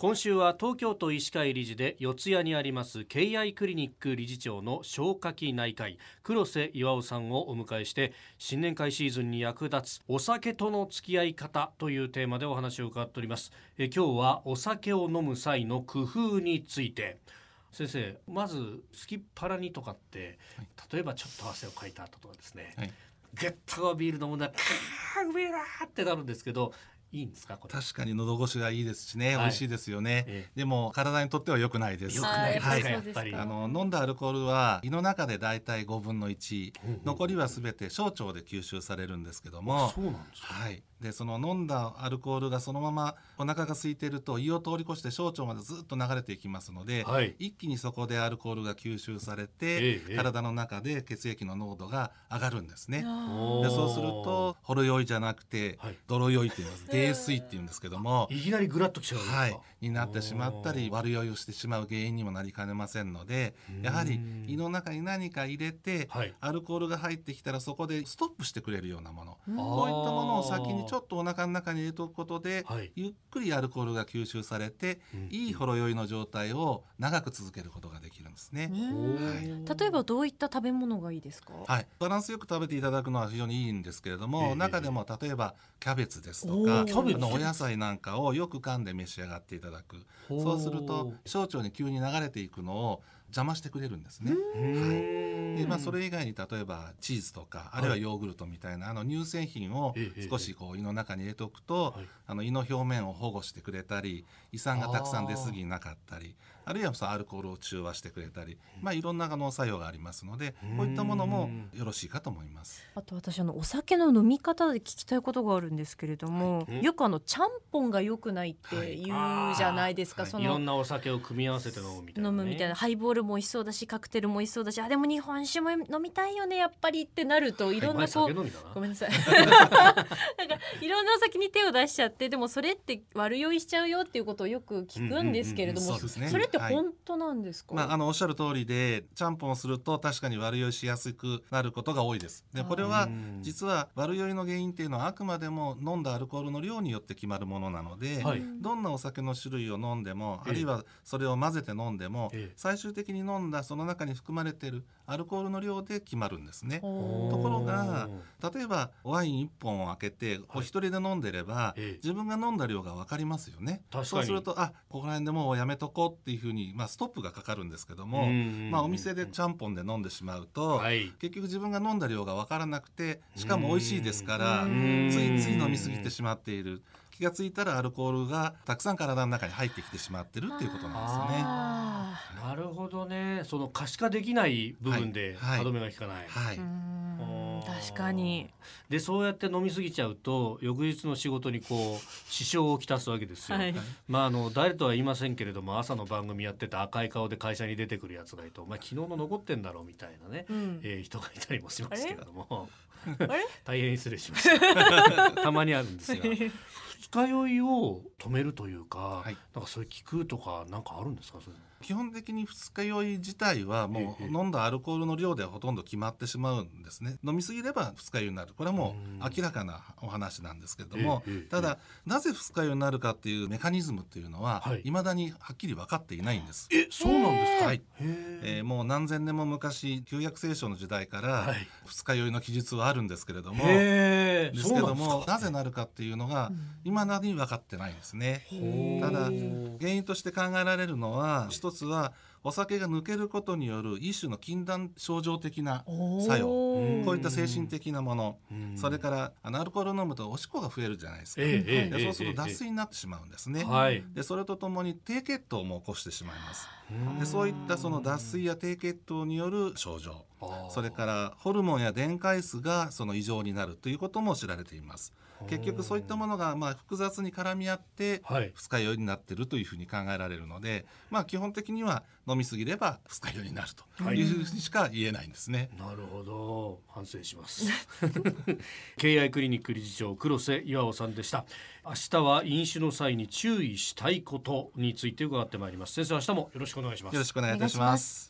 今週は東京都医師会理事で四谷にあります敬愛クリニック理事長の消化器内科医黒瀬岩尾さんをお迎えして新年会シーズンに役立つお酒との付き合い方というテーマでお話を伺っております。え今日はお酒を飲む際の工夫について。先生まずすきっ腹にとかって、例えばちょっと汗をかいた後とかですね、はい、ゲットビール飲むんだカーうめえなってなるんですけどいいんですか確かに喉越しがいいですしね、はい、美味しいですよね、ええ、でも体にとっては良くないです。良くないです、はい、やっぱり。あの飲んだアルコールは胃の中でだいたい5分の1、うんうん、残りはすべて小腸で吸収されるんですけども。そうなんですか、はい。でその飲んだアルコールがそのままお腹が空いてると胃を通り越して小腸までずっと流れていきますので、はい、一気にそこでアルコールが吸収されて、ええ、体の中で血液の濃度が上がるんですね。でそうするとほろ酔いじゃなくて、はい、泥酔いっていいます。泥酔っていうんですけどもいきなりグラッときちゃう。はい、になってしまったり悪酔いをしてしまう原因にもなりかねませんのでやはり胃の中に何か入れて、はい、アルコールが入ってきたらそこでストップしてくれるようなもの。こういったものを先にちょっとお腹の中に入れておくことで、はい、ゆっくりアルコールが吸収されて、うん、いいほろ酔いの状態を長く続けることができるんですね、はい、例えばどういった食べ物がいいですか？はい。バランスよく食べていただくのは非常にいいんですけれども、中でも例えばキャベツですとかあのお野菜なんかをよく噛んで召し上がっていただく。そうすると小腸に急に流れていくのを邪魔してくれるんですね。はい、でまあそれ以外に例えばチーズとかあるいはヨーグルトみたいな、あの乳製品を少しこう胃の中に入れておくと、あの胃の表面を保護してくれたり胃酸がたくさん出過ぎなかったりあるいはそのアルコールを中和してくれたり、まあ、いろんな農作用がありますのでこういったものもよろしいかと思います。あと私あのお酒の飲み方で聞きたいことがあるんですけれども、はい、よくあのちゃんぽんが良くないって言うじゃないですか、はい、そのいろんなお酒を組み合わせて飲むみたいな、ね、飲むみたいなハイボールも美味しそうだしカクテルも美味しそうだしあでも日本酒も飲みたいよねやっぱりってなるといろんなこう、ごめんなさい。なんかいろんなお酒に手を出しちゃってでもそれって悪酔いしちゃうよっていうことをよく聞くんですけれども、それって本当なんですか、まあ、あのおっしゃる通りでちゃんぽんをすると確かに悪酔いしやすくなることが多いです。でこれは実は悪酔いの原因っていうのはあくまでも飲んだアルコールの量によって決まるものなので、はい、どんなお酒の種類を飲んでも、あるいはそれを混ぜて飲んでも、最終的に飲んだその中に含まれているアルコールの量で決まるんですね。ところが例えばワイン1本を開けてお一人で飲んでれば、自分が飲んだ量が分かりますよね。そうするとあここら辺でもうやめとこうっていうふうに、まあ、ストップがかかるんですけども、まあ、お店でちゃんぽんで飲んでしまうと、はい、結局自分が飲んだ量が分からなくてしかも美味しいですからついつい飲み過ぎてしまっている。気がついたらアルコールがたくさん体の中に入ってきてしまってるっていうことなんですね。なるほどね。その可視化できない部分で歯止めが効かない。はい。はい、確かに。でそうやって飲み過ぎちゃうと翌日の仕事にこう 支障をきたすわけですよ。はい、まああの誰とは言いませんけれども朝の番組やってた赤い顔で会社に出てくるやつがいと、まあ昨日の残ってんだろうみたいなね、うん、えー、人がいたりもしますけれ？ども。大変失礼しました。たまにあるんですが。二日酔いを止めるというか、はい、なんかそれ聞くとかなんかあるんですか？それ基本的に二日酔い自体はもう飲んだアルコールの量でほとんど決まってしまうんですね。飲み過ぎれば二日酔いになる。これはもう明らかなお話なんですけれどもただなぜ二日酔いになるかっていうメカニズムっていうのはい。まだにはっきり分かっていないんです。えそうなんですか、はい。え。ー、もう何千年も昔旧約聖書の時代から二日酔いの記述はあるんですけれどもですけどもなぜなるかっていうのがいまだに分かってないんですね。ただ原因として考えられるのは一つはお酒が抜けることによる一種の禁断症状的な作用。こういった精神的なもの。それからあのアルコールを飲むとおしっこが増えるじゃないですか、えー、そうすると脱水になってしまうんですね、でそれとともに低血糖も起こしてしまいます。でそういったその脱水や低血糖による症状それからホルモンや電解質がその異常になるということも知られています結局そういったものがまあ複雑に絡み合って二日酔いになっているというふうに考えられるので、まあ基本的には飲み過ぎれば二日酔いになるというふうにしか言えないんですね。なるほど反省します。敬愛クリニック理事長黒瀬岩尾さんでした。明日は飲酒の際に注意したいことについて伺ってまいります。先生明日もよろしくお願いします。よろしくお願いいたします。